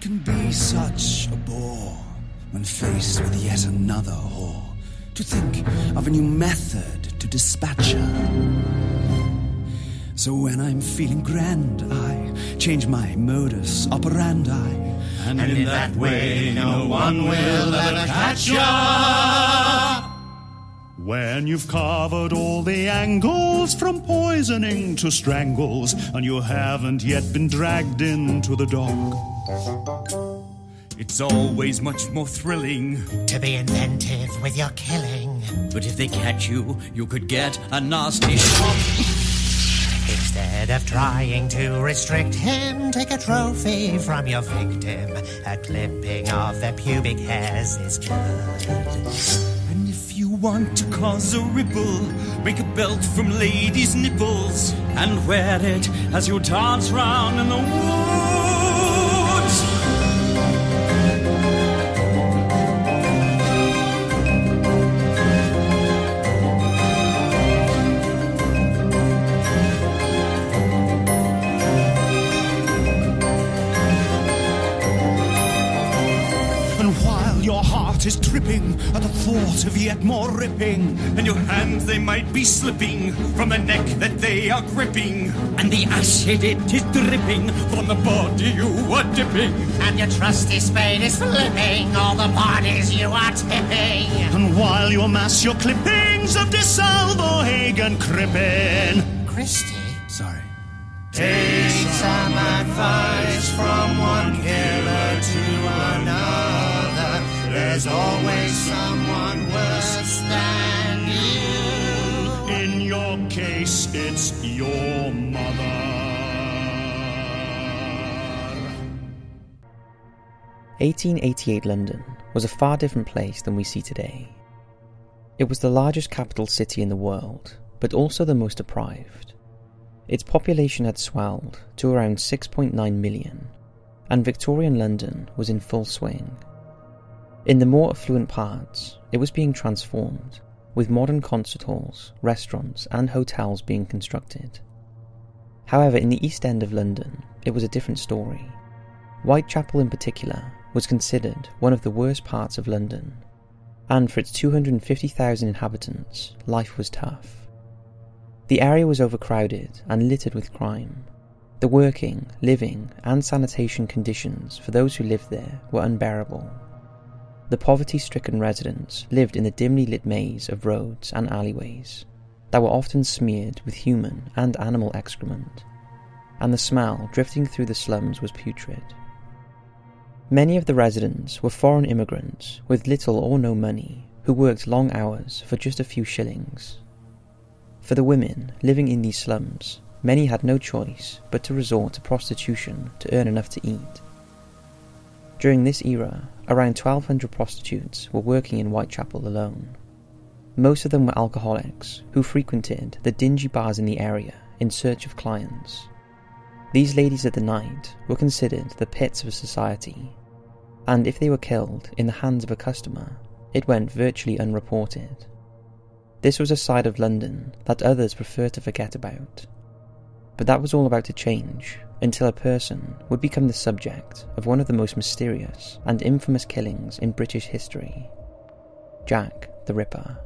It can be such a bore when faced with yet another whore to think of a new method to dispatch her. So when I'm feeling grand, I change my modus operandi. And in that way, no one will ever catch ya. When you've covered all the angles from poisoning to strangles, and you haven't yet been dragged into the dock. It's always much more thrilling. To be inventive with your killing. But if they catch you, you could get a nasty shock. Instead of trying to restrict him, take a trophy from your victim. A clipping of their pubic hairs is good. And if you want to cause a ripple, make a belt from ladies' nipples and wear it as you dance round in the woods. Heart is tripping at the thought of yet more ripping, And your hands they might be slipping from the neck that they are gripping. And the acid it is dripping from the body you are dipping. And your trusty spade is flipping all the bodies you are tipping. and while you amass your clippings of DeSalvo, Hagen, Crippen. Christie? Sorry. Take some advice from one killer to another. There's always someone worse than you. In your case, it's your mother. 1888 London was a far different place than we see today. It was the largest capital city in the world, but also the most deprived. Its population had swelled to around 6.9 million, and Victorian London was in full swing. In the more affluent parts, it was being transformed, with modern concert halls, restaurants, and hotels being constructed. However, in the East End of London, it was a different story. Whitechapel, in particular, was considered one of the worst parts of London, and for its 250,000 inhabitants, life was tough. The area was overcrowded and littered with crime. The working, living, and sanitation conditions for those who lived there were unbearable. The poverty stricken residents lived in the dimly lit maze of roads and alleyways that were often smeared with human and animal excrement, and the smell drifting through the slums was putrid. Many of the residents were foreign immigrants with little or no money who worked long hours for just a few shillings. For the women living in these slums, many had no choice but to resort to prostitution to earn enough to eat. During this era, around 1,200 prostitutes were working in Whitechapel alone. Most of them were alcoholics who frequented the dingy bars in the area in search of clients. These ladies of the night were considered the pits of society, and if they were killed in the hands of a customer, it went virtually unreported. This was a side of London that others preferred to forget about. But that was all about to change until a person would become the subject of one of the most mysterious and infamous killings in British history Jack the Ripper.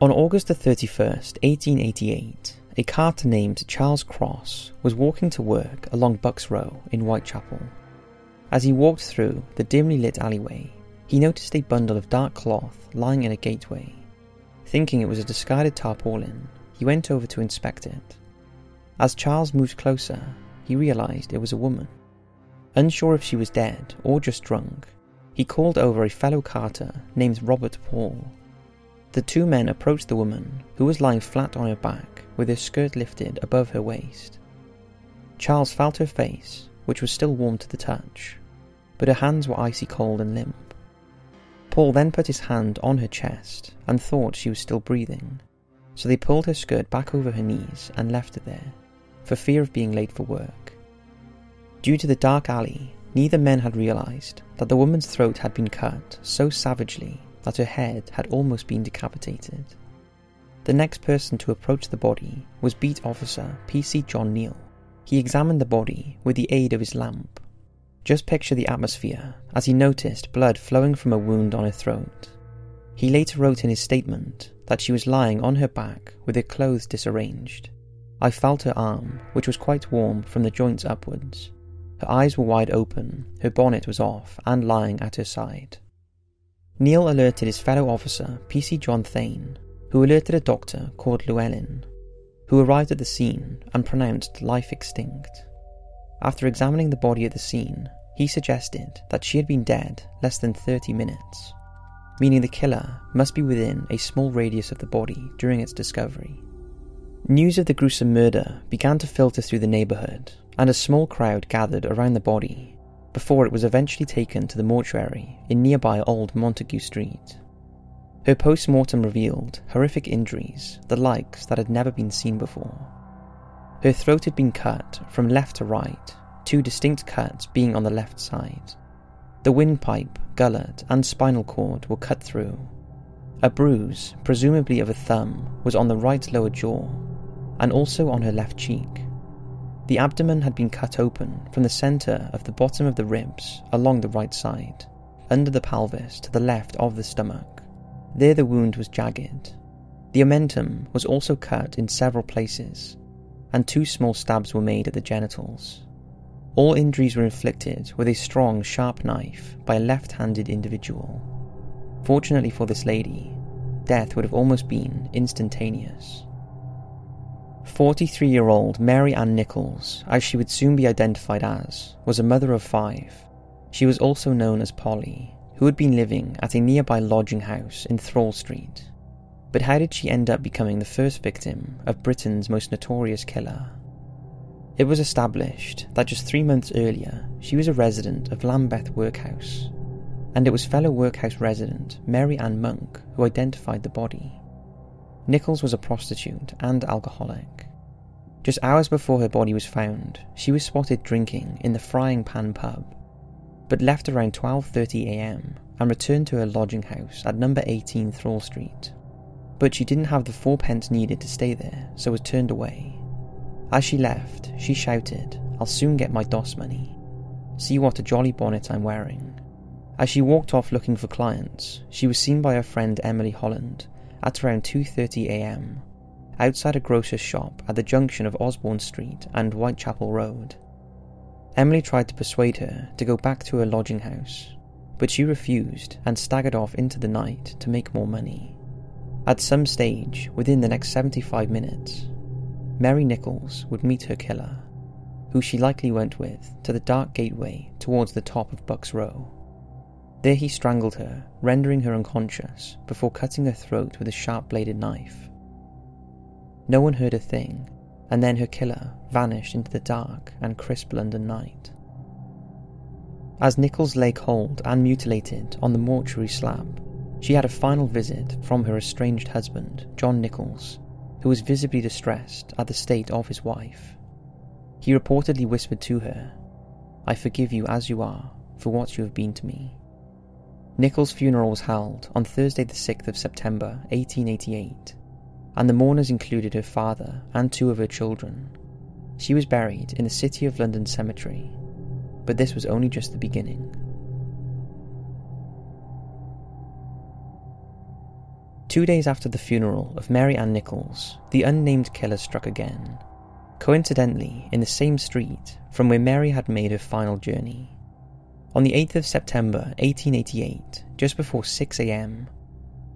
On August the 31st, 1888, a carter named Charles Cross was walking to work along Bucks Row in Whitechapel. As he walked through the dimly lit alleyway, he noticed a bundle of dark cloth lying in a gateway. Thinking it was a discarded tarpaulin, he went over to inspect it. As Charles moved closer, he realized it was a woman. Unsure if she was dead or just drunk, he called over a fellow carter named Robert Paul. The two men approached the woman, who was lying flat on her back with her skirt lifted above her waist. Charles felt her face, which was still warm to the touch, but her hands were icy cold and limp. Paul then put his hand on her chest and thought she was still breathing, so they pulled her skirt back over her knees and left her there, for fear of being late for work. Due to the dark alley, neither men had realized that the woman's throat had been cut so savagely that her head had almost been decapitated. The next person to approach the body was beat officer P.C. John Neal. He examined the body with the aid of his lamp. Just picture the atmosphere as he noticed blood flowing from a wound on her throat. He later wrote in his statement that she was lying on her back with her clothes disarranged. I felt her arm, which was quite warm from the joints upwards. Her eyes were wide open, her bonnet was off and lying at her side. Neal alerted his fellow officer, PC John Thain, who alerted a doctor called Llewellyn, who arrived at the scene and pronounced life extinct. After examining the body at the scene, he suggested that she had been dead less than 30 minutes, meaning the killer must be within a small radius of the body during its discovery. News of the gruesome murder began to filter through the neighbourhood, and a small crowd gathered around the body before it was eventually taken to the mortuary in nearby Old Montague Street. Her post mortem revealed horrific injuries, the likes that had never been seen before. Her throat had been cut from left to right, two distinct cuts being on the left side. The windpipe, gullet, and spinal cord were cut through. A bruise, presumably of a thumb, was on the right lower jaw, and also on her left cheek. The abdomen had been cut open from the centre of the bottom of the ribs along the right side, under the pelvis to the left of the stomach. There the wound was jagged. The omentum was also cut in several places, and two small stabs were made at the genitals. All injuries were inflicted with a strong, sharp knife by a left handed individual. Fortunately for this lady, death would have almost been instantaneous. 43 year old Mary Ann Nichols, as she would soon be identified as, was a mother of five. She was also known as Polly who had been living at a nearby lodging house in Thrawl Street. But how did she end up becoming the first victim of Britain's most notorious killer? It was established that just three months earlier, she was a resident of Lambeth Workhouse, and it was fellow workhouse resident Mary Ann Monk who identified the body. Nichols was a prostitute and alcoholic. Just hours before her body was found, she was spotted drinking in the Frying Pan pub but left around 12:30 a.m. and returned to her lodging house at number 18 Thrawl Street. But she didn't have the fourpence needed to stay there, so was turned away. As she left, she shouted, I'll soon get my doss money. See what a jolly bonnet I'm wearing. As she walked off looking for clients, she was seen by her friend Emily Holland at around 2:30 a.m. outside a grocer's shop at the junction of Osborne Street and Whitechapel Road. Emily tried to persuade her to go back to her lodging house, but she refused and staggered off into the night to make more money. At some stage, within the next 75 minutes, Mary Nichols would meet her killer, who she likely went with to the dark gateway towards the top of Bucks Row. There he strangled her, rendering her unconscious before cutting her throat with a sharp bladed knife. No one heard a thing, and then her killer vanished into the dark and crisp London night. As Nichols lay cold and mutilated on the mortuary slab, she had a final visit from her estranged husband, John Nichols, who was visibly distressed at the state of his wife. He reportedly whispered to her, I forgive you as you are for what you have been to me. Nichols' funeral was held on Thursday, the 6th of September 1888, and the mourners included her father and two of her children. She was buried in the City of London Cemetery, but this was only just the beginning. Two days after the funeral of Mary Ann Nichols, the unnamed killer struck again, coincidentally in the same street from where Mary had made her final journey. On the 8th of September 1888, just before 6am,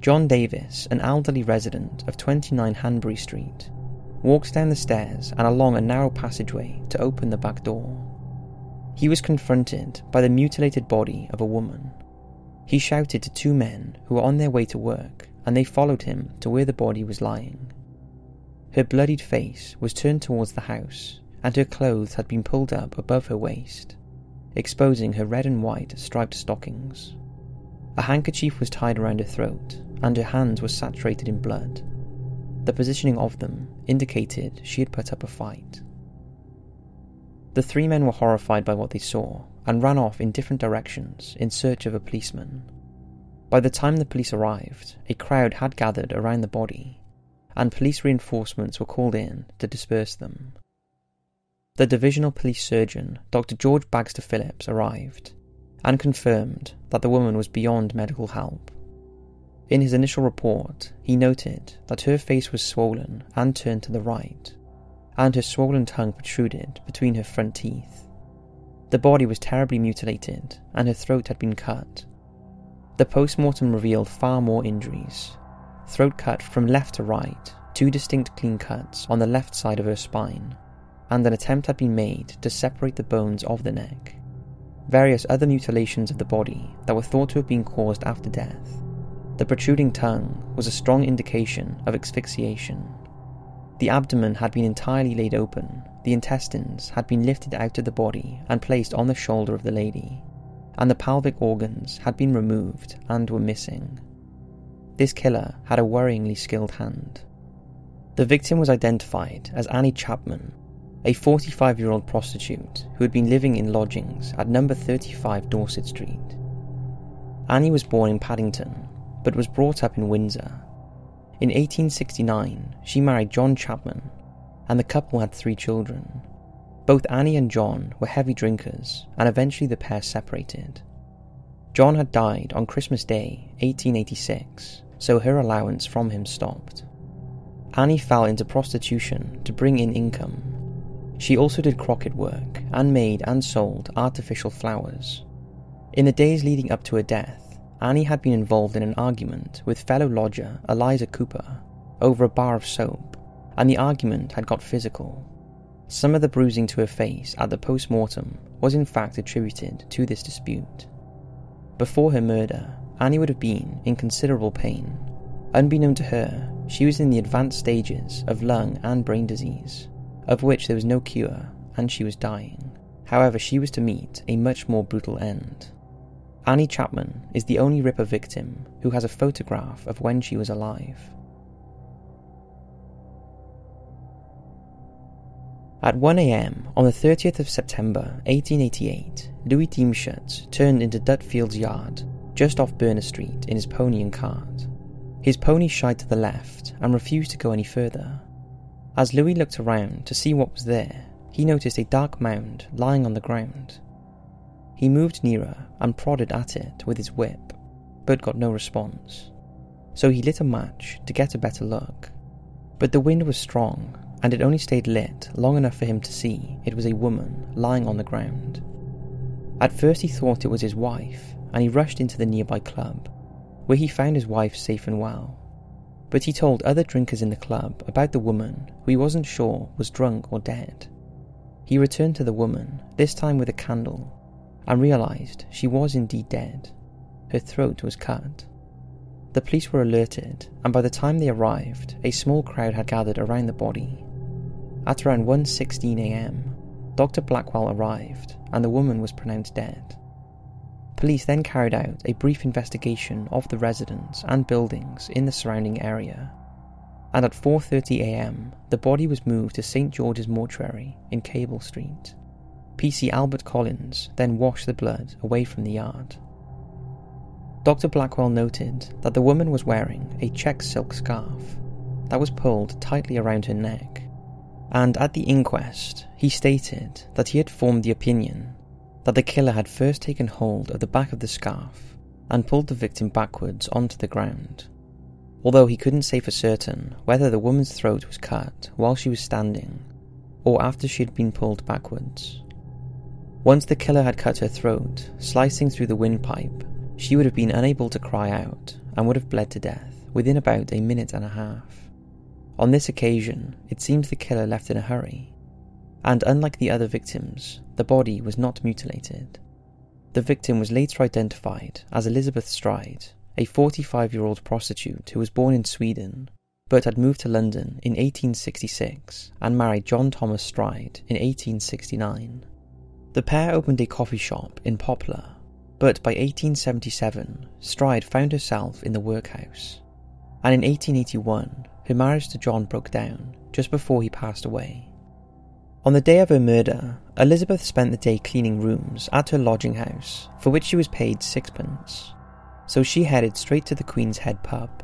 John Davis, an elderly resident of 29 Hanbury Street, walked down the stairs and along a narrow passageway to open the back door. He was confronted by the mutilated body of a woman. He shouted to two men who were on their way to work, and they followed him to where the body was lying. Her bloodied face was turned towards the house, and her clothes had been pulled up above her waist, exposing her red and white striped stockings. A handkerchief was tied around her throat, and her hands were saturated in blood. The positioning of them indicated she had put up a fight. The three men were horrified by what they saw and ran off in different directions in search of a policeman. By the time the police arrived, a crowd had gathered around the body, and police reinforcements were called in to disperse them. The divisional police surgeon, Dr. George Baxter Phillips, arrived and confirmed that the woman was beyond medical help. In his initial report, he noted that her face was swollen and turned to the right, and her swollen tongue protruded between her front teeth. The body was terribly mutilated, and her throat had been cut. The post mortem revealed far more injuries throat cut from left to right, two distinct clean cuts on the left side of her spine, and an attempt had been made to separate the bones of the neck. Various other mutilations of the body that were thought to have been caused after death. The protruding tongue was a strong indication of asphyxiation. The abdomen had been entirely laid open, the intestines had been lifted out of the body and placed on the shoulder of the lady, and the pelvic organs had been removed and were missing. This killer had a worryingly skilled hand. The victim was identified as Annie Chapman, a 45 year old prostitute who had been living in lodgings at number 35 Dorset Street. Annie was born in Paddington, but was brought up in Windsor in 1869, she married John Chapman, and the couple had three children. Both Annie and John were heavy drinkers, and eventually the pair separated. John had died on Christmas Day, 1886, so her allowance from him stopped. Annie fell into prostitution to bring in income. She also did croquet work and made and sold artificial flowers. In the days leading up to her death, Annie had been involved in an argument with fellow lodger Eliza Cooper over a bar of soap, and the argument had got physical. Some of the bruising to her face at the post mortem was in fact attributed to this dispute. Before her murder, Annie would have been in considerable pain. Unbeknown to her, she was in the advanced stages of lung and brain disease, of which there was no cure, and she was dying. However, she was to meet a much more brutal end. Annie Chapman is the only Ripper victim who has a photograph of when she was alive. At 1am on the 30th of September 1888, Louis Diemschutz turned into Dutfield's yard, just off Berner Street, in his pony and cart. His pony shied to the left and refused to go any further. As Louis looked around to see what was there, he noticed a dark mound lying on the ground. He moved nearer and prodded at it with his whip, but got no response. So he lit a match to get a better look. But the wind was strong, and it only stayed lit long enough for him to see it was a woman lying on the ground. At first he thought it was his wife, and he rushed into the nearby club, where he found his wife safe and well. But he told other drinkers in the club about the woman who he wasn't sure was drunk or dead. He returned to the woman, this time with a candle, and realised she was indeed dead. Her throat was cut. The police were alerted, and by the time they arrived, a small crowd had gathered around the body. At around 1:16 a.m., Dr. Blackwell arrived, and the woman was pronounced dead. Police then carried out a brief investigation of the residence and buildings in the surrounding area, and at 4:30 a.m., the body was moved to St George's Mortuary in Cable Street. PC Albert Collins then washed the blood away from the yard. Dr. Blackwell noted that the woman was wearing a check silk scarf that was pulled tightly around her neck, and at the inquest, he stated that he had formed the opinion that the killer had first taken hold of the back of the scarf and pulled the victim backwards onto the ground. Although he couldn't say for certain whether the woman's throat was cut while she was standing or after she had been pulled backwards. Once the killer had cut her throat, slicing through the windpipe, she would have been unable to cry out and would have bled to death within about a minute and a half. On this occasion, it seems the killer left in a hurry, and unlike the other victims, the body was not mutilated. the victim was later identified as Elizabeth Stride, a 45 year old prostitute who was born in Sweden but had moved to London in 1866 and married John Thomas Stride in 1869. The pair opened a coffee shop in Poplar, but by 1877, Stride found herself in the workhouse, and in 1881, her marriage to John broke down just before he passed away. On the day of her murder, Elizabeth spent the day cleaning rooms at her lodging house, for which she was paid sixpence, so she headed straight to the Queen's Head pub.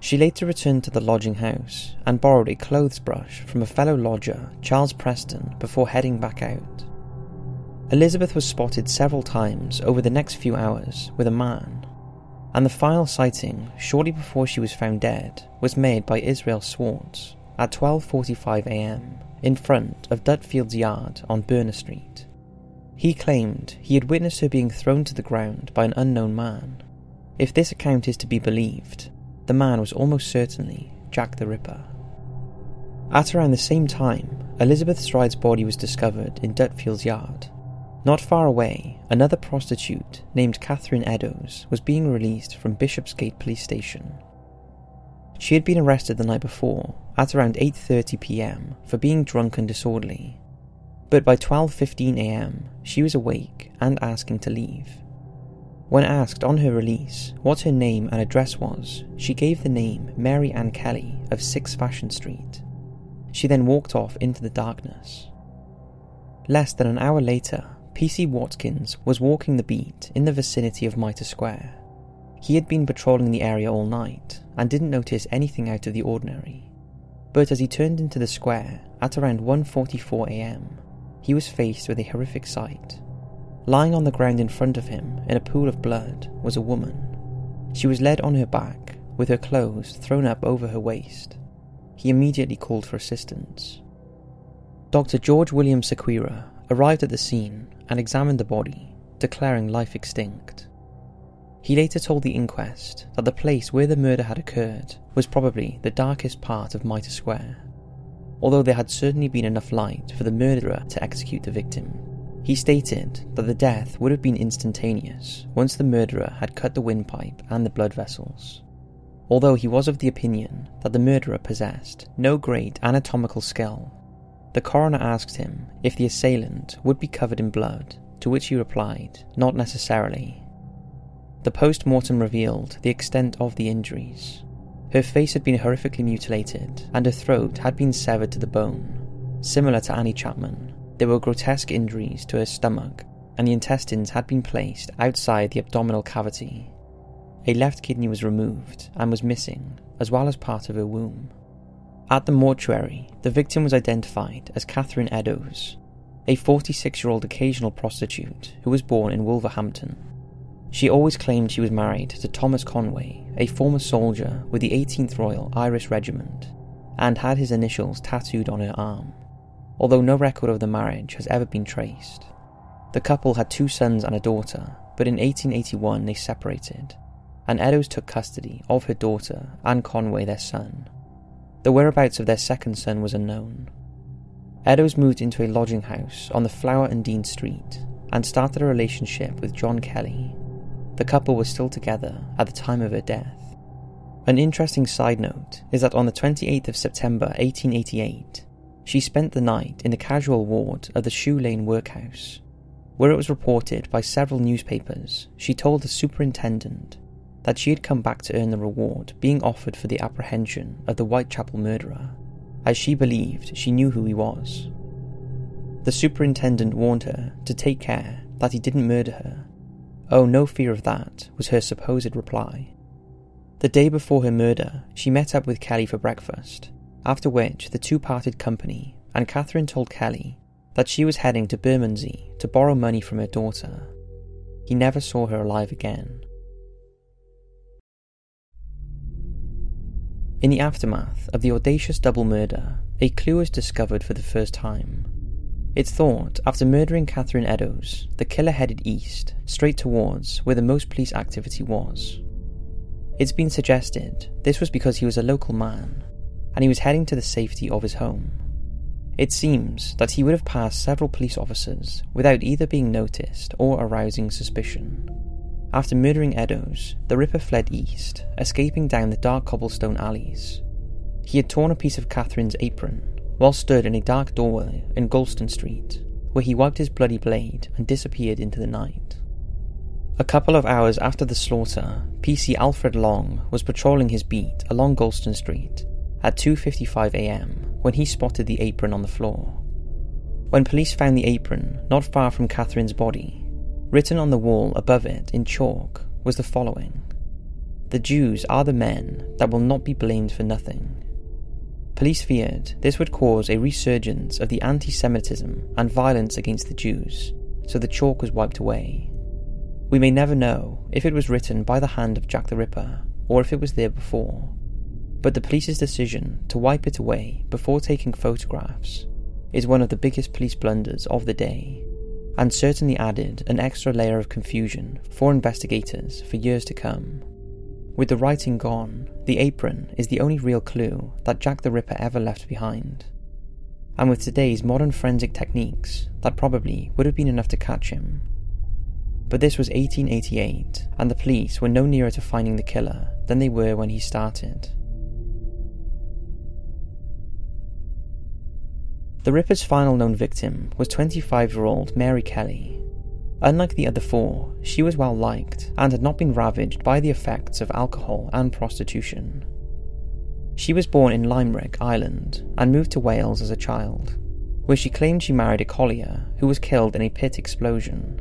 She later returned to the lodging house and borrowed a clothes brush from a fellow lodger, Charles Preston, before heading back out. Elizabeth was spotted several times over the next few hours with a man, and the final sighting shortly before she was found dead was made by Israel Schwartz at 12:45 a.m. in front of Dutfield's yard on Berner Street. He claimed he had witnessed her being thrown to the ground by an unknown man. If this account is to be believed, the man was almost certainly Jack the Ripper. At around the same time, Elizabeth Stride's body was discovered in Dutfield's yard. Not far away, another prostitute named Catherine Eddowes was being released from Bishopsgate Police Station. She had been arrested the night before at around 8:30 p.m. for being drunk and disorderly. But by 12:15 a.m., she was awake and asking to leave. When asked on her release what her name and address was, she gave the name Mary Ann Kelly of 6 Fashion Street. She then walked off into the darkness. Less than an hour later, P.C. Watkins was walking the beat in the vicinity of Mitre Square. He had been patrolling the area all night and didn't notice anything out of the ordinary. But as he turned into the square at around 1:44 a.m., he was faced with a horrific sight. Lying on the ground in front of him, in a pool of blood, was a woman. She was led on her back, with her clothes thrown up over her waist. He immediately called for assistance. Dr. George William Sequeira arrived at the scene and examined the body, declaring life extinct. He later told the inquest that the place where the murder had occurred was probably the darkest part of Mitre Square, although there had certainly been enough light for the murderer to execute the victim. He stated that the death would have been instantaneous once the murderer had cut the windpipe and the blood vessels. Although he was of the opinion that the murderer possessed no great anatomical skill, the coroner asked him if the assailant would be covered in blood, to which he replied, not necessarily. The post mortem revealed the extent of the injuries. Her face had been horrifically mutilated, and her throat had been severed to the bone, similar to Annie Chapman, there were grotesque injuries to her stomach, and the intestines had been placed outside the abdominal cavity. A left kidney was removed and was missing, as well as part of her womb. At the mortuary, the victim was identified as Catherine Eddowes, a 46 year old occasional prostitute who was born in Wolverhampton. She always claimed she was married to Thomas Conway, a former soldier with the 18th Royal Irish Regiment, and had his initials tattooed on her arm although no record of the marriage has ever been traced. The couple had two sons and a daughter, but in 1881 they separated, and Eddowes took custody of her daughter and Conway, their son. The whereabouts of their second son was unknown. Eddowes moved into a lodging house on the Flower and Dean Street and started a relationship with John Kelly. The couple was still together at the time of her death. An interesting side note is that on the 28th of September 1888, she spent the night in the casual ward of the Shoe Lane workhouse, where it was reported by several newspapers she told the superintendent that she had come back to earn the reward being offered for the apprehension of the Whitechapel murderer, as she believed she knew who he was. The superintendent warned her to take care that he didn't murder her. Oh, no fear of that, was her supposed reply. The day before her murder, she met up with Kelly for breakfast after which the two parted company, and Catherine told Kelly that she was heading to Bermondsey to borrow money from her daughter. He never saw her alive again. In the aftermath of the audacious double murder, a clue was discovered for the first time. It's thought after murdering Catherine Eddowes, the killer headed east, straight towards where the most police activity was. It's been suggested this was because he was a local man and he was heading to the safety of his home. It seems that he would have passed several police officers without either being noticed or arousing suspicion. After murdering Eddowes, the Ripper fled east, escaping down the dark cobblestone alleys. He had torn a piece of Catherine's apron while stood in a dark doorway in Goulston Street, where he wiped his bloody blade and disappeared into the night. A couple of hours after the slaughter, PC Alfred Long was patrolling his beat along Goulston Street at 2:55 a.m. when he spotted the apron on the floor. When police found the apron not far from Catherine's body, written on the wall above it in chalk was the following: "The Jews are the men that will not be blamed for nothing." Police feared this would cause a resurgence of the anti-Semitism and violence against the Jews, so the chalk was wiped away. We may never know if it was written by the hand of Jack the Ripper or if it was there before, but the police's decision to wipe it away before taking photographs is one of the biggest police blunders of the day, and certainly added an extra layer of confusion for investigators for years to come. With the writing gone, the apron is the only real clue that Jack the Ripper ever left behind. And with today's modern forensic techniques, that probably would have been enough to catch him but this was 1888, and the police were no nearer to finding the killer than they were when he started. The Ripper's final known victim was 25 year old Mary Kelly. Unlike the other four, she was well liked and had not been ravaged by the effects of alcohol and prostitution. She was born in Limerick, Ireland, and moved to Wales as a child, where she claimed she married a collier who was killed in a pit explosion.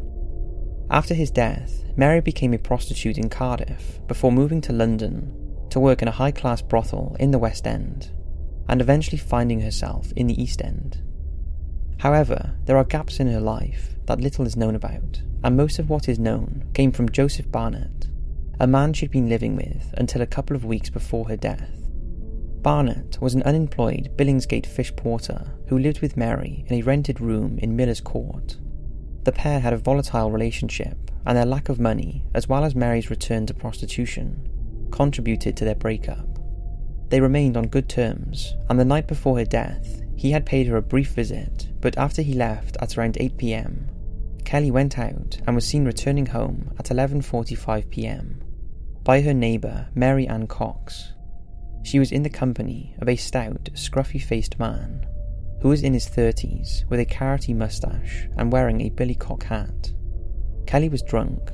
After his death, Mary became a prostitute in Cardiff before moving to London to work in a high class brothel in the West End, and eventually finding herself in the East End. However, there are gaps in her life that little is known about, and most of what is known came from Joseph Barnett, a man she'd been living with until a couple of weeks before her death. Barnett was an unemployed Billingsgate fish porter who lived with Mary in a rented room in Miller's Court the pair had a volatile relationship, and their lack of money, as well as Mary's return to prostitution, contributed to their breakup. They remained on good terms, and the night before her death, he had paid her a brief visit, but after he left at around 8 pm, Kelly went out and was seen returning home at 11:45 pm by her neighbor Mary Ann Cox. She was in the company of a stout, scruffy-faced man who was in his 30s with a carroty moustache and wearing a billycock hat. Kelly was drunk,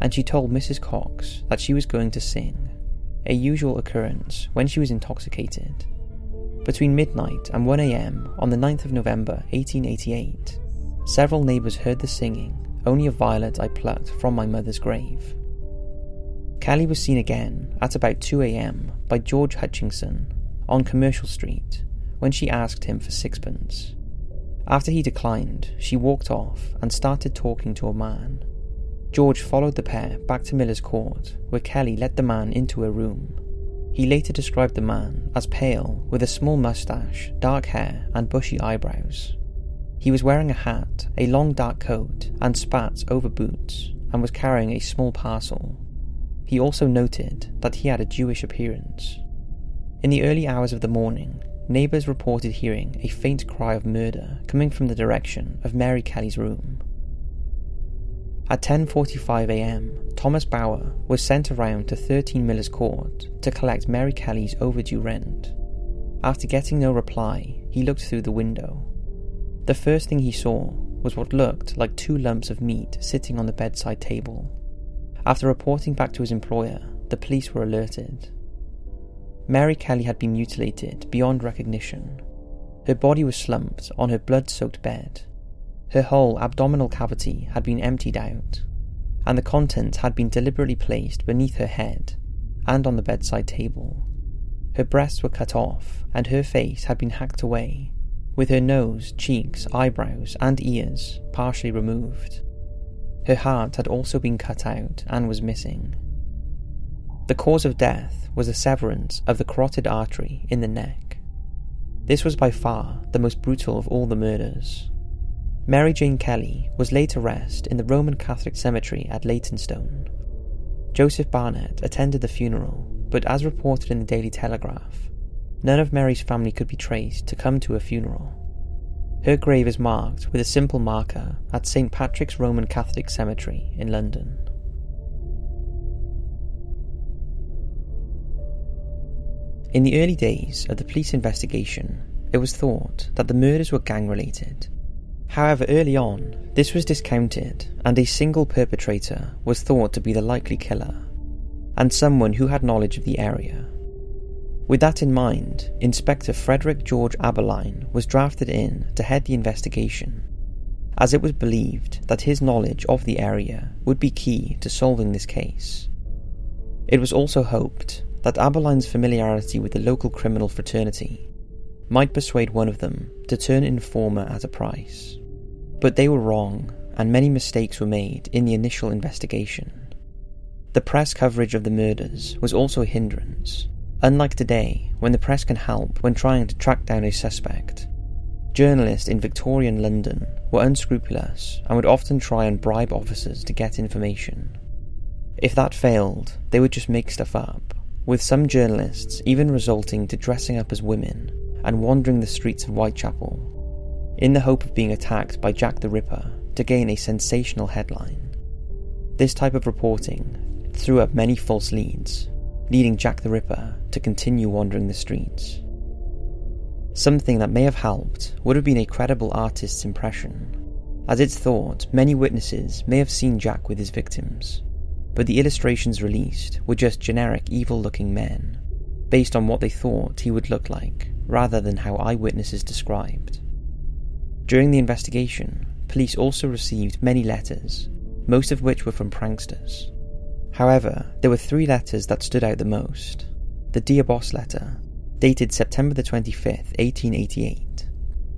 and she told Mrs. Cox that she was going to sing, a usual occurrence when she was intoxicated. Between midnight and 1am on the 9th of November 1888, several neighbours heard the singing, Only a Violet I Plucked from My Mother's Grave. Kelly was seen again at about 2am by George Hutchinson on Commercial Street when she asked him for sixpence. After he declined, she walked off and started talking to a man. George followed the pair back to Miller's Court, where Kelly led the man into a room. He later described the man as pale, with a small moustache, dark hair, and bushy eyebrows. He was wearing a hat, a long dark coat, and spats over boots, and was carrying a small parcel. He also noted that he had a Jewish appearance. In the early hours of the morning, neighbours reported hearing a faint cry of murder coming from the direction of Mary Kelly's room. At 10:45 a.m., Thomas Bowyer was sent around to 13 Miller's Court to collect Mary Kelly's overdue rent. After getting no reply, he looked through the window. The first thing he saw was what looked like two lumps of meat sitting on the bedside table. After reporting back to his employer, the police were alerted. Mary Kelly had been mutilated beyond recognition. Her body was slumped on her blood soaked bed. Her whole abdominal cavity had been emptied out, and the contents had been deliberately placed beneath her head and on the bedside table. Her breasts were cut off, and her face had been hacked away, with her nose, cheeks, eyebrows, and ears partially removed. Her heart had also been cut out and was missing. The cause of death was a severance of the carotid artery in the neck. This was by far the most brutal of all the murders. Mary Jane Kelly was laid to rest in the Roman Catholic cemetery at Leytonstone. Joseph Barnett attended the funeral, but as reported in the Daily Telegraph, none of Mary's family could be traced to come to her funeral. her grave is marked with a simple marker at St Patrick's Roman Catholic Cemetery in London. In the early days of the police investigation, it was thought that the murders were gang related. However, early on, this was discounted, and a single perpetrator was thought to be the likely killer, and someone who had knowledge of the area. With that in mind, Inspector Frederick George Abberline was drafted in to head the investigation, as it was believed that his knowledge of the area would be key to solving this case. It was also hoped that Abberline's familiarity with the local criminal fraternity might persuade one of them to turn informer at a price. But they were wrong, and many mistakes were made in the initial investigation. The press coverage of the murders was also a hindrance, unlike today when the press can help when trying to track down a suspect. Journalists in Victorian London were unscrupulous and would often try and bribe officers to get information. If that failed, they would just make stuff up with some journalists even resulting to dressing up as women and wandering the streets of Whitechapel, in the hope of being attacked by Jack the Ripper to gain a sensational headline. This type of reporting threw up many false leads, leading Jack the Ripper to continue wandering the streets. Something that may have helped would have been a credible artist's impression, as it's thought many witnesses may have seen Jack with his victims but the illustrations released were just generic evil looking men, based on what they thought he would look like, rather than how eyewitnesses described. During the investigation, police also received many letters, most of which were from pranksters. However, there were three letters that stood out the most. The Dear Boss letter, dated September the 25th, 1888.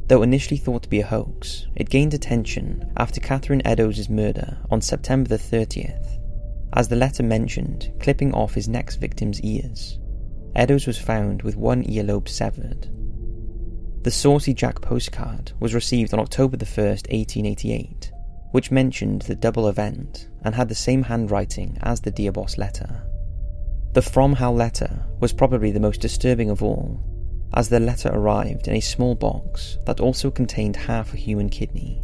Though initially thought to be a hoax, it gained attention after Catherine Eddowes' murder on September the 30th, as the letter mentioned, clipping off his next victim's ears. Eddowes was found with one earlobe severed. The Saucy Jack postcard was received on October the 1st, 1888, which mentioned the double event and had the same handwriting as the Dear Boss letter. The From Hell letter was probably the most disturbing of all, as the letter arrived in a small box that also contained half a human kidney.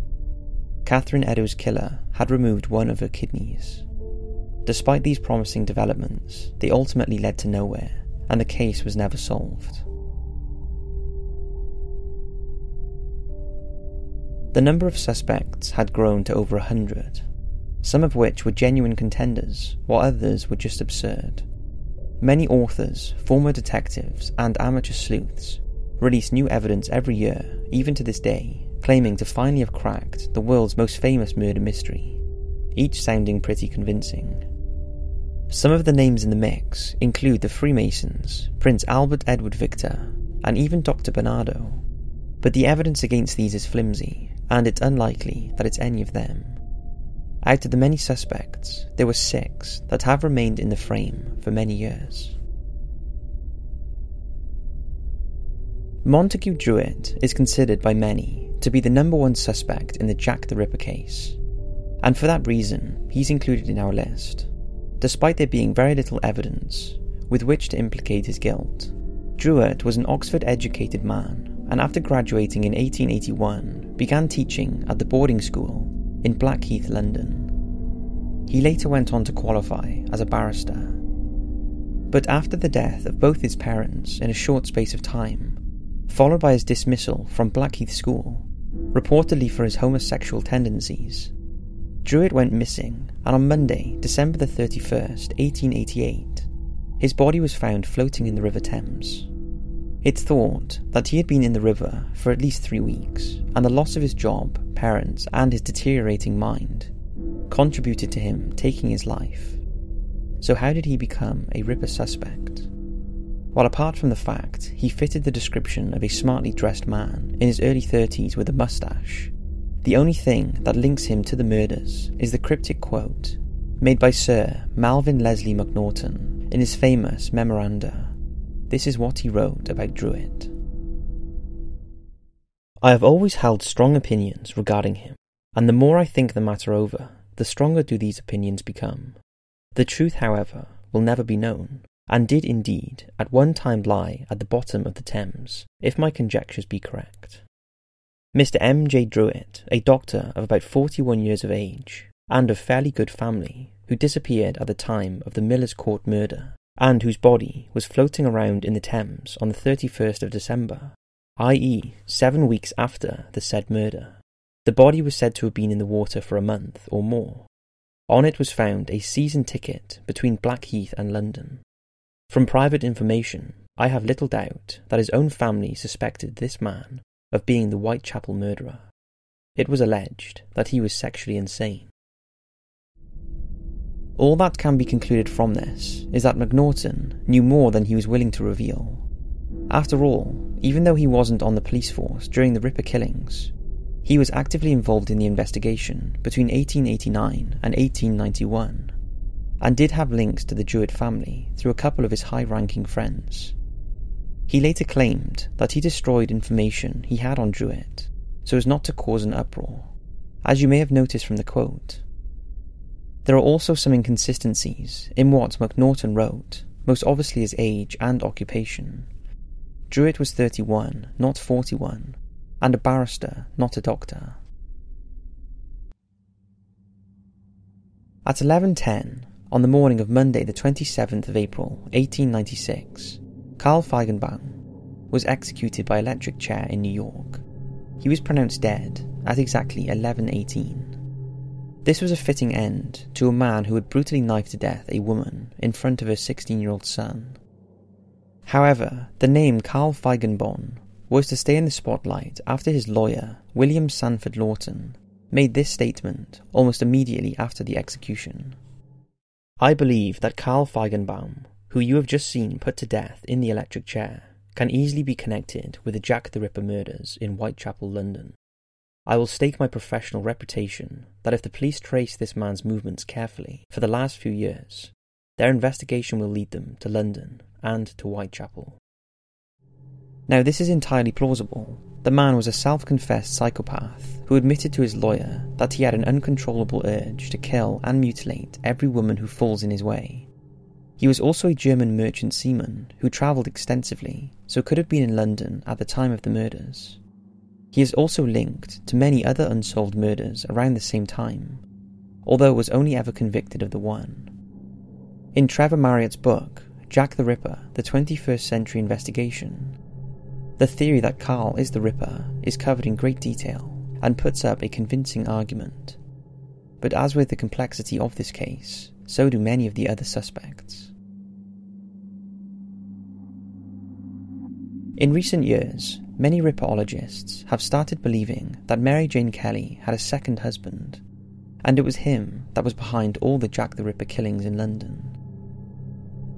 Catherine Eddowes' killer had removed one of her kidneys. Despite these promising developments, they ultimately led to nowhere, and the case was never solved. The number of suspects had grown to over a hundred, some of which were genuine contenders, while others were just absurd. Many authors, former detectives, and amateur sleuths release new evidence every year, even to this day, claiming to finally have cracked the world's most famous murder mystery, each sounding pretty convincing. Some of the names in the mix include the Freemasons, Prince Albert Edward Victor, and even Dr. Barnardo. But the evidence against these is flimsy, and it's unlikely that it's any of them. Out of the many suspects, there were six that have remained in the frame for many years. Montague Druitt is considered by many to be the number one suspect in the Jack the Ripper case, and for that reason, he's included in our list despite there being very little evidence with which to implicate his guilt. Druitt was an Oxford educated man, and after graduating in 1881, began teaching at the boarding school in Blackheath, London. He later went on to qualify as a barrister. But after the death of both his parents in a short space of time, followed by his dismissal from Blackheath School, reportedly for his homosexual tendencies, Druitt went missing, and on Monday, December the 31st, 1888, his body was found floating in the River Thames. It's thought that he had been in the river for at least three weeks, and the loss of his job, parents, and his deteriorating mind contributed to him taking his life. So, how did he become a Ripper suspect? Well, apart from the fact he fitted the description of a smartly dressed man in his early 30s with a mustache, the only thing that links him to the murders is the cryptic quote made by Sir Malvin Leslie Macnaghten in his famous Memoranda. This is what he wrote about Druitt. I have always held strong opinions regarding him, and the more I think the matter over, the stronger do these opinions become. The truth, however, will never be known, and did indeed at one time lie at the bottom of the Thames, if my conjectures be correct. Mr. M. J. Druitt, a doctor of about 41 years of age and of fairly good family, who disappeared at the time of the Miller's Court murder, and whose body was floating around in the Thames on the 31st of December, i.e., seven weeks after the said murder. The body was said to have been in the water for a month or more. On it was found a season ticket between Blackheath and London. From private information, I have little doubt that his own family suspected this man of being the Whitechapel murderer. It was alleged that he was sexually insane. All that can be concluded from this is that Macnaghten knew more than he was willing to reveal. After all, even though he wasn't on the police force during the Ripper killings, he was actively involved in the investigation between 1889 and 1891, and did have links to the Druitt family through a couple of his high ranking friends. He later claimed that he destroyed information he had on Druitt so as not to cause an uproar, as you may have noticed from the quote. There are also some inconsistencies in what Macnaghten wrote, most obviously his age and occupation. Druitt was 31, not 41, and a barrister, not a doctor. At 11.10, on the morning of Monday the 27th of April, 1896, Carl Feigenbaum was executed by electric chair in New York. He was pronounced dead at exactly 11.18. This was a fitting end to a man who had brutally knifed to death a woman in front of her 16 year old son. However, the name Carl Feigenbaum was to stay in the spotlight after his lawyer, William Sanford Lawton, made this statement almost immediately after the execution. I believe that Carl Feigenbaum, who you have just seen put to death in the electric chair, can easily be connected with the Jack the Ripper murders in Whitechapel, London. I will stake my professional reputation that if the police trace this man's movements carefully for the last few years, their investigation will lead them to London and to Whitechapel. Now, this is entirely plausible. The man was a self confessed psychopath who admitted to his lawyer that he had an uncontrollable urge to kill and mutilate every woman who falls in his way. He was also a German merchant seaman who travelled extensively, so could have been in London at the time of the murders. He is also linked to many other unsolved murders around the same time, although was only ever convicted of the one. In Trevor Marriott's book, Jack the Ripper The 21st Century Investigation, the theory that Carl is the Ripper is covered in great detail and puts up a convincing argument. But as with the complexity of this case, so do many of the other suspects. In recent years, Many ripperologists have started believing that Mary Jane Kelly had a second husband, and it was him that was behind all the Jack the Ripper killings in London.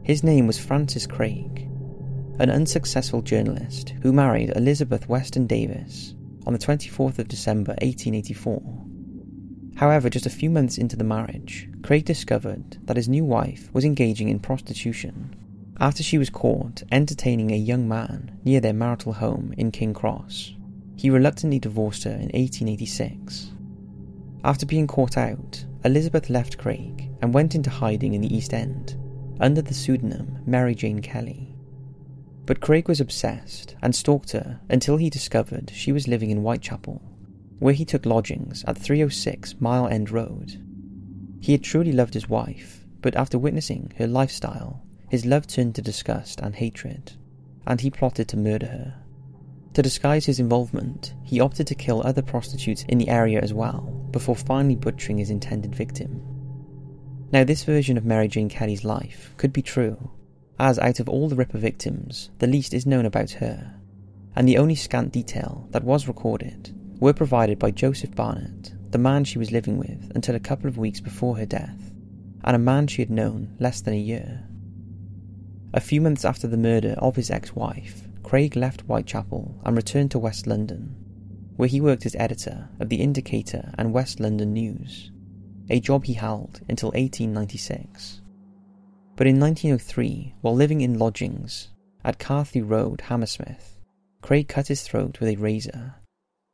His name was Francis Craig, an unsuccessful journalist who married Elizabeth Weston Davies on the 24th of December 1884. However, just a few months into the marriage, Craig discovered that his new wife was engaging in prostitution after she was caught entertaining a young man near their marital home in King Cross. He reluctantly divorced her in 1886. After being caught out, Elizabeth left Craig and went into hiding in the East End under the pseudonym Mary Jane Kelly. But Craig was obsessed and stalked her until he discovered she was living in Whitechapel, where he took lodgings at 306 Mile End Road. He had truly loved his wife, but after witnessing her lifestyle his love turned to disgust and hatred, and he plotted to murder her. To disguise his involvement, he opted to kill other prostitutes in the area as well, before finally butchering his intended victim. Now, this version of Mary Jane Kelly's life could be true, as out of all the Ripper victims, the least is known about her, and the only scant detail that was recorded were provided by Joseph Barnett, the man she was living with until a couple of weeks before her death, and a man she had known less than a year. A few months after the murder of his ex wife, Craig left Whitechapel and returned to West London, where he worked as editor of the Indicator and West London News, a job he held until 1896. But in 1903, while living in lodgings at Carthew Road, Hammersmith, Craig cut his throat with a razor,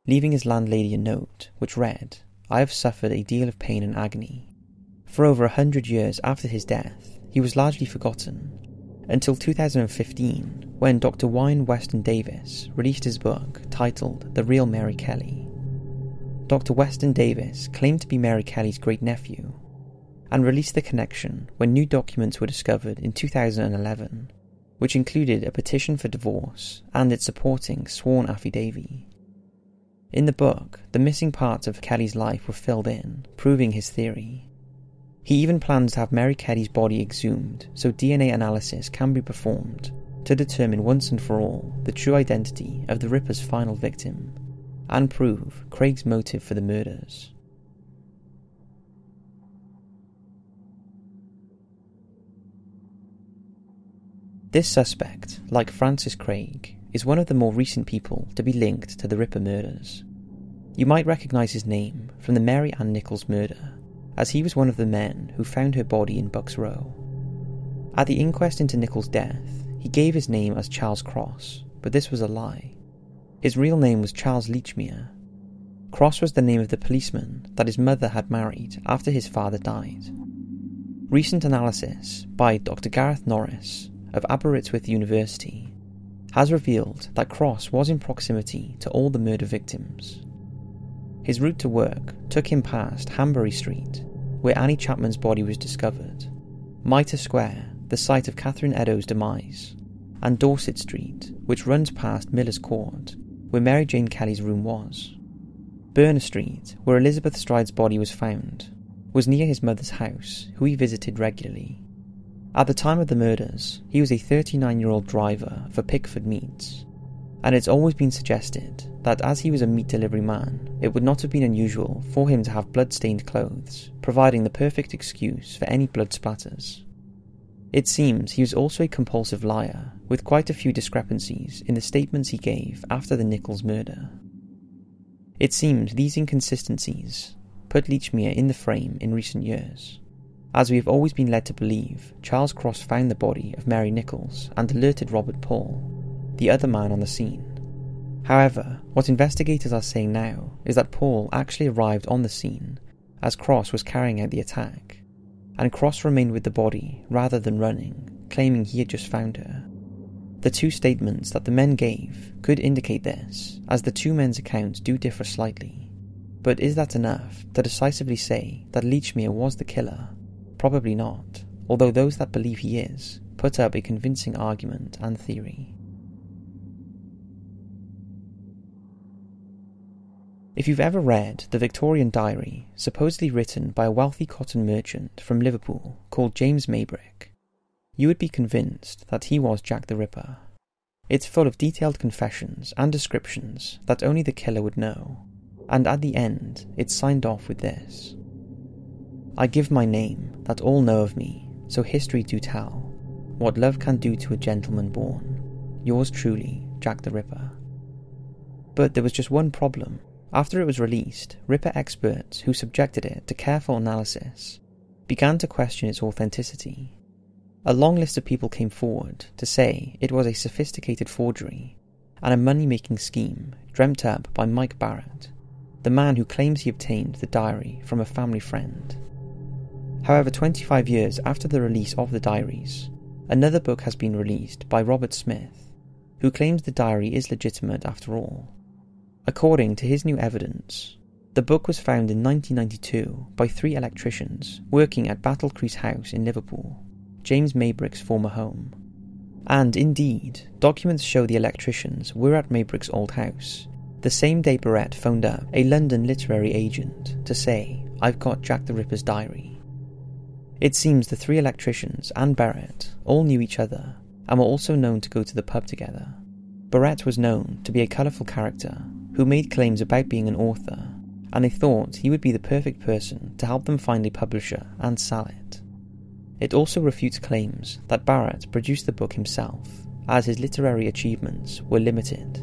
leaving his landlady a note which read, I have suffered a deal of pain and agony. For over a hundred years after his death, he was largely forgotten until 2015 when Dr. Wynne Weston Davies released his book titled The Real Mary Kelly. Dr. Weston Davies claimed to be Mary Kelly's great nephew and released the connection when new documents were discovered in 2011, which included a petition for divorce and its supporting sworn affidavit. In the book, the missing parts of Kelly's life were filled in, proving his theory. He even plans to have Mary Kelly's body exhumed so DNA analysis can be performed to determine once and for all the true identity of the Ripper's final victim and prove Craig's motive for the murders. This suspect, like Francis Craig, is one of the more recent people to be linked to the Ripper murders. You might recognise his name from the Mary Ann Nichols murder, as he was one of the men who found her body in Bucks Row. At the inquest into Nichols' death, he gave his name as Charles Cross, but this was a lie. His real name was Charles Lechmere. Cross was the name of the policeman that his mother had married after his father died. Recent analysis by Dr. Gareth Norris of Aberystwyth University has revealed that Cross was in proximity to all the murder victims. His route to work took him past Hanbury Street, where Annie Chapman's body was discovered, Mitre Square, the site of Catherine Eddowes' demise, and Dorset Street, which runs past Miller's Court, where Mary Jane Kelly's room was. Berner Street, where Elizabeth Stride's body was found, was near his mother's house, who he visited regularly. At the time of the murders, he was a 39 year old driver for Pickford Meats, and it's always been suggested that as he was a meat delivery man, it would not have been unusual for him to have blood stained clothes, providing the perfect excuse for any blood splatters. It seems he was also a compulsive liar, with quite a few discrepancies in the statements he gave after the Nichols murder. It seems these inconsistencies put Lechmere in the frame in recent years, as we have always been led to believe, Charles Cross found the body of Mary Nichols and alerted Robert Paul, the other man on the scene. However, what investigators are saying now is that Paul actually arrived on the scene as Cross was carrying out the attack, and Cross remained with the body rather than running, claiming he had just found her. The two statements that the men gave could indicate this, as the two men's accounts do differ slightly. But is that enough to decisively say that Lechmere was the killer Probably not, although those that believe he is put up a convincing argument and theory. If you've ever read the Victorian diary, supposedly written by a wealthy cotton merchant from Liverpool called James Maybrick, you would be convinced that he was Jack the Ripper. It's full of detailed confessions and descriptions that only the killer would know, and at the end, it's signed off with this I give my name, that all know of me, so history do tell, what love can do to a gentleman born. Yours truly, Jack the Ripper. But there was just one problem. After it was released, Ripper experts who subjected it to careful analysis began to question its authenticity. A long list of people came forward to say it was a sophisticated forgery and a money making scheme dreamt up by Mike Barrett, the man who claims he obtained the diary from a family friend. However, 25 years after the release of the diaries, another book has been released by Robert Smith, who claims the diary is legitimate after all. According to his new evidence, the book was found in 1992 by three electricians working at Battlecrease House in Liverpool, James Maybrick's former home. And indeed, documents show the electricians were at Maybrick's old house, the same day Barrett phoned up a London literary agent to say, I've got Jack the Ripper's diary. It seems the three electricians and Barrett all knew each other and were also known to go to the pub together. Barrett was known to be a colourful character who made claims about being an author, and they thought he would be the perfect person to help them find a publisher and sell it. It also refutes claims that Barrett produced the book himself, as his literary achievements were limited,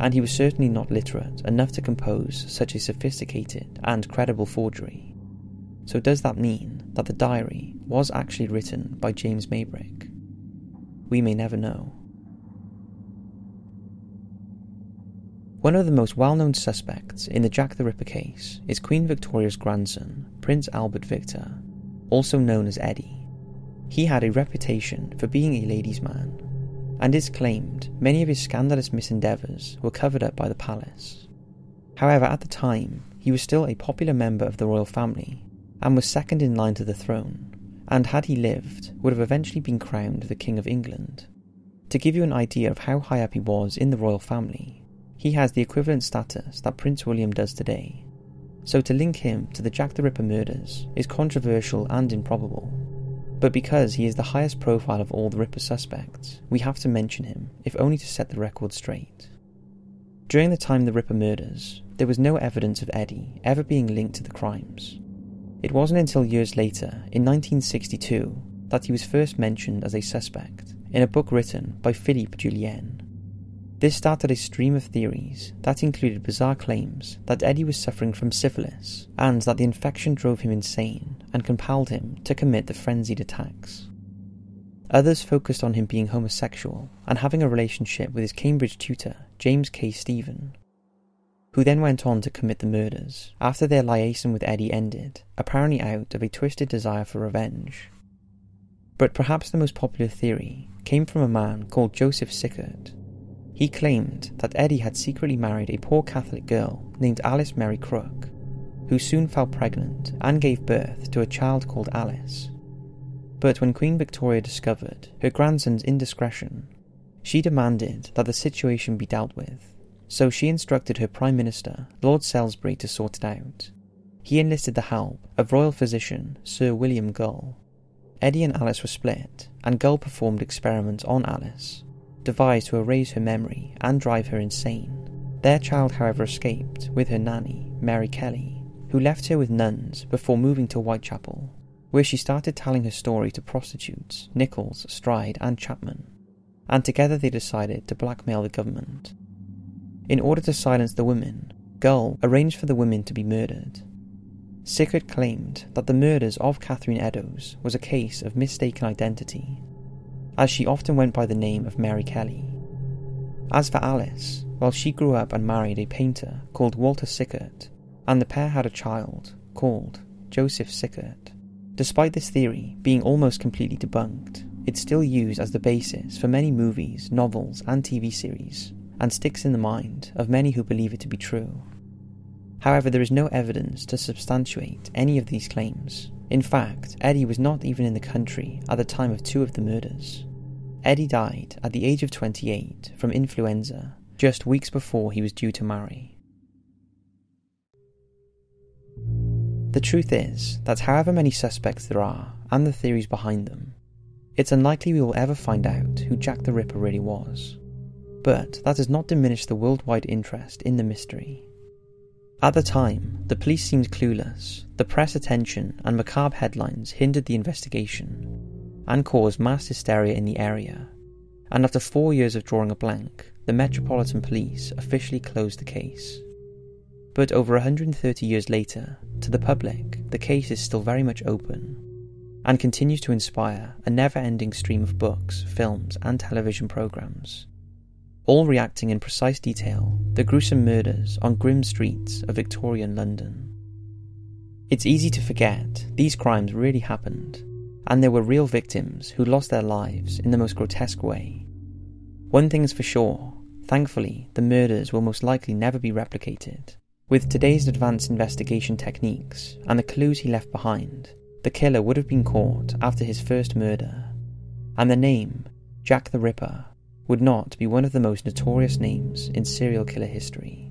and he was certainly not literate enough to compose such a sophisticated and credible forgery. So, does that mean that the diary was actually written by James Maybrick? We may never know. One of the most well known suspects in the Jack the Ripper case is Queen Victoria's grandson, Prince Albert Victor, also known as Eddie. He had a reputation for being a ladies' man, and it's claimed many of his scandalous misendeavours were covered up by the palace. However, at the time, he was still a popular member of the royal family and was second in line to the throne, and had he lived, would have eventually been crowned the King of England. To give you an idea of how high up he was in the royal family, he has the equivalent status that Prince William does today. So to link him to the Jack the Ripper murders is controversial and improbable. But because he is the highest profile of all the Ripper suspects, we have to mention him, if only to set the record straight. During the time of the Ripper murders, there was no evidence of Eddie ever being linked to the crimes, it wasn't until years later, in 1962, that he was first mentioned as a suspect in a book written by Philippe Jullian. This started a stream of theories that included bizarre claims that Eddie was suffering from syphilis and that the infection drove him insane and compelled him to commit the frenzied attacks. Others focused on him being homosexual and having a relationship with his Cambridge tutor, James K. Stephen, who then went on to commit the murders after their liaison with Eddie ended, apparently out of a twisted desire for revenge. But perhaps the most popular theory came from a man called Joseph Sickert. He claimed that Eddie had secretly married a poor Catholic girl named Alice Mary Crook, who soon fell pregnant and gave birth to a child called Alice. But when Queen Victoria discovered her grandson's indiscretion, she demanded that the situation be dealt with so she instructed her Prime Minister, Lord Salisbury, to sort it out. He enlisted the help of royal physician Sir William Gull. Eddie and Alice were split, and Gull performed experiments on Alice, devised to erase her memory and drive her insane. Their child, however, escaped with her nanny, Mary Kelly, who left her with nuns before moving to Whitechapel, where she started telling her story to prostitutes Nichols, Stride, and Chapman. And together they decided to blackmail the government in order to silence the women, Gull arranged for the women to be murdered. Sickert claimed that the murders of Catherine Eddowes was a case of mistaken identity, as she often went by the name of Mary Kelly. As for Alice, well, she grew up and married a painter called Walter Sickert, and the pair had a child called Joseph Sickert. Despite this theory being almost completely debunked, it's still used as the basis for many movies, novels, and TV series, and sticks in the mind of many who believe it to be true. However, there is no evidence to substantiate any of these claims. In fact, Eddie was not even in the country at the time of two of the murders. Eddie died at the age of 28 from influenza, just weeks before he was due to marry. The truth is that however many suspects there are, and the theories behind them, it's unlikely we will ever find out who Jack the Ripper really was but that does not diminish the worldwide interest in the mystery. At the time, the police seemed clueless, the press attention and macabre headlines hindered the investigation and caused mass hysteria in the area, and after four years of drawing a blank, the Metropolitan Police officially closed the case. But over 130 years later, to the public, the case is still very much open and continues to inspire a never ending stream of books, films, and television programs all reacting in precise detail the gruesome murders on grim streets of Victorian London. It's easy to forget these crimes really happened, and there were real victims who lost their lives in the most grotesque way. One thing is for sure thankfully, the murders will most likely never be replicated. With today's advanced investigation techniques and the clues he left behind, the killer would have been caught after his first murder, and the name, Jack the Ripper, would not be one of the most notorious names in serial killer history.